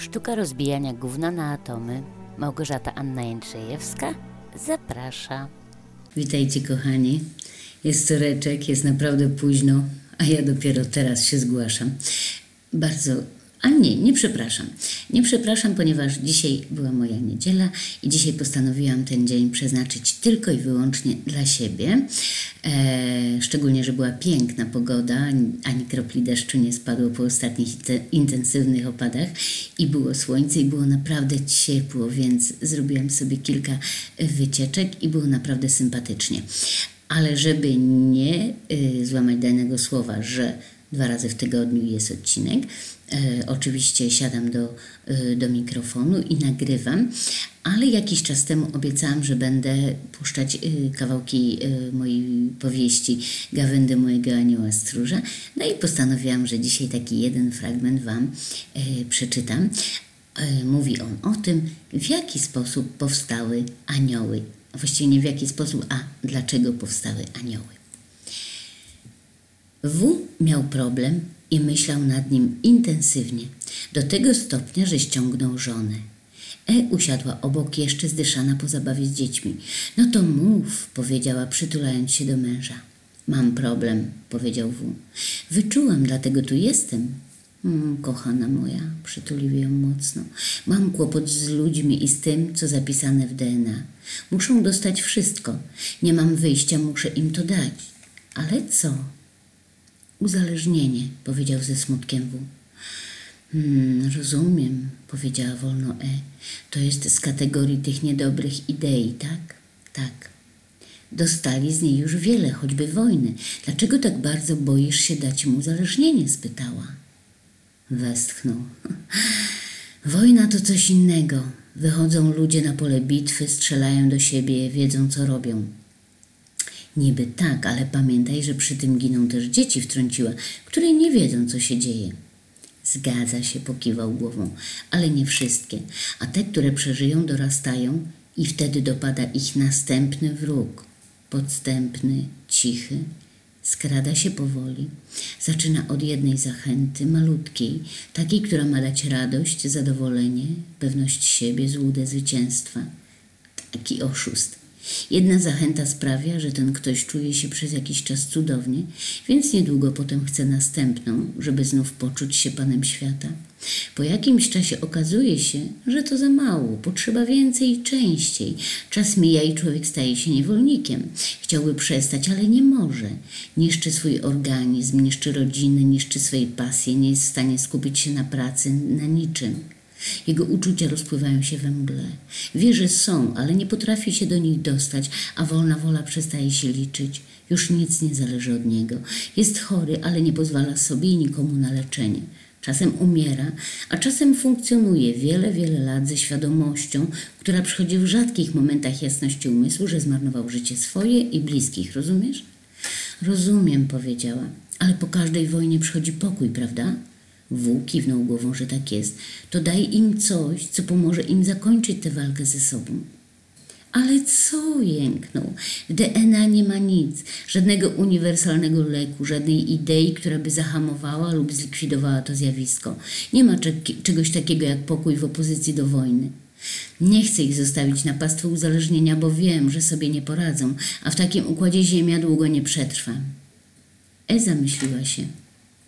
Sztuka rozbijania gówna na atomy. Małgorzata Anna Jędrzejewska zaprasza. Witajcie kochani. Jest córeczek, jest naprawdę późno, a ja dopiero teraz się zgłaszam. Bardzo, a nie, nie przepraszam. Nie przepraszam, ponieważ dzisiaj była moja niedziela i dzisiaj postanowiłam ten dzień przeznaczyć tylko i wyłącznie dla siebie. E, szczególnie, że była piękna pogoda, ani kropli deszczu nie spadło po ostatnich te- intensywnych opadach i było słońce i było naprawdę ciepło, więc zrobiłam sobie kilka wycieczek i było naprawdę sympatycznie. Ale żeby nie y, złamać danego słowa, że dwa razy w tygodniu jest odcinek, e, oczywiście siadam do, y, do mikrofonu i nagrywam, ale jakiś czas temu obiecałam, że będę puszczać y, kawałki y, mojej powieści Gawędy mojego anioła stróża. No i postanowiłam, że dzisiaj taki jeden fragment Wam y, przeczytam. E, Mówi on o tym, w jaki sposób powstały anioły. Właściwie nie w jaki sposób, a dlaczego powstały anioły. W miał problem i myślał nad nim intensywnie, do tego stopnia, że ściągnął żonę. E usiadła obok, jeszcze zdyszana po zabawie z dziećmi. No to mów, powiedziała, przytulając się do męża. Mam problem, powiedział W. Wyczułam, dlatego tu jestem. Mm, kochana moja, przytulił ją mocno. Mam kłopot z ludźmi i z tym, co zapisane w DNA. Muszą dostać wszystko. Nie mam wyjścia, muszę im to dać. Ale co? Uzależnienie, powiedział ze smutkiem W. Hmm, rozumiem, powiedziała wolno E. To jest z kategorii tych niedobrych idei, tak? Tak. Dostali z niej już wiele, choćby wojny. Dlaczego tak bardzo boisz się dać im uzależnienie? spytała. Westchnął. Wojna to coś innego. Wychodzą ludzie na pole bitwy, strzelają do siebie, wiedzą co robią. Niby tak, ale pamiętaj, że przy tym giną też dzieci, wtrąciła, które nie wiedzą, co się dzieje. Zgadza się, pokiwał głową, ale nie wszystkie. A te, które przeżyją, dorastają i wtedy dopada ich następny wróg. Podstępny, cichy, skrada się powoli. Zaczyna od jednej zachęty, malutkiej, takiej, która ma dać radość, zadowolenie, pewność siebie, złudę zwycięstwa. Taki oszust. Jedna zachęta sprawia, że ten ktoś czuje się przez jakiś czas cudownie, więc niedługo potem chce następną, żeby znów poczuć się panem świata. Po jakimś czasie okazuje się, że to za mało, potrzeba więcej i częściej. Czas mija i człowiek staje się niewolnikiem. Chciałby przestać, ale nie może. Niszczy swój organizm, niszczy rodzinę, niszczy swoje pasje, nie jest w stanie skupić się na pracy, na niczym. Jego uczucia rozpływają się we mgle. Wie, że są, ale nie potrafi się do nich dostać, a wolna wola przestaje się liczyć. Już nic nie zależy od niego. Jest chory, ale nie pozwala sobie i nikomu na leczenie. Czasem umiera, a czasem funkcjonuje wiele, wiele lat ze świadomością, która przychodzi w rzadkich momentach jasności umysłu, że zmarnował życie swoje i bliskich. Rozumiesz? Rozumiem, powiedziała, ale po każdej wojnie przychodzi pokój, prawda? Wół kiwnął głową, że tak jest. To daj im coś, co pomoże im zakończyć tę walkę ze sobą. Ale co? jęknął. W DNA nie ma nic, żadnego uniwersalnego leku, żadnej idei, która by zahamowała lub zlikwidowała to zjawisko. Nie ma czeg- czegoś takiego jak pokój w opozycji do wojny. Nie chcę ich zostawić na pastwę uzależnienia, bo wiem, że sobie nie poradzą, a w takim układzie Ziemia długo nie przetrwa. E zamyśliła się.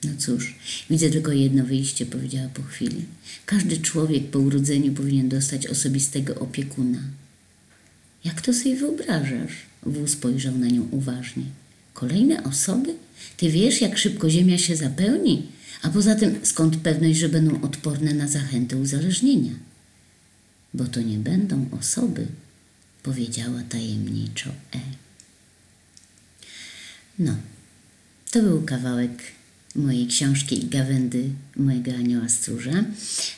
No cóż, widzę tylko jedno wyjście, powiedziała po chwili. Każdy człowiek po urodzeniu powinien dostać osobistego opiekuna. Jak to sobie wyobrażasz? Wół spojrzał na nią uważnie. Kolejne osoby? Ty wiesz, jak szybko ziemia się zapełni? A poza tym, skąd pewność, że będą odporne na zachętę uzależnienia? Bo to nie będą osoby, powiedziała tajemniczo E. No, to był kawałek mojej książki Gawędy mojego anioła stróża.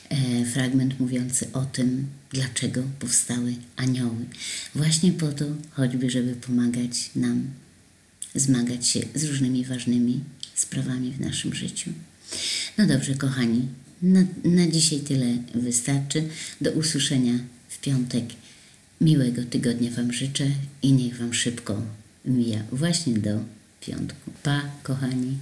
E, fragment mówiący o tym, dlaczego powstały anioły. Właśnie po to, choćby, żeby pomagać nam zmagać się z różnymi ważnymi sprawami w naszym życiu. No dobrze, kochani, na, na dzisiaj tyle wystarczy. Do usłyszenia w piątek. Miłego tygodnia Wam życzę i niech Wam szybko mija właśnie do piątku. Pa, kochani.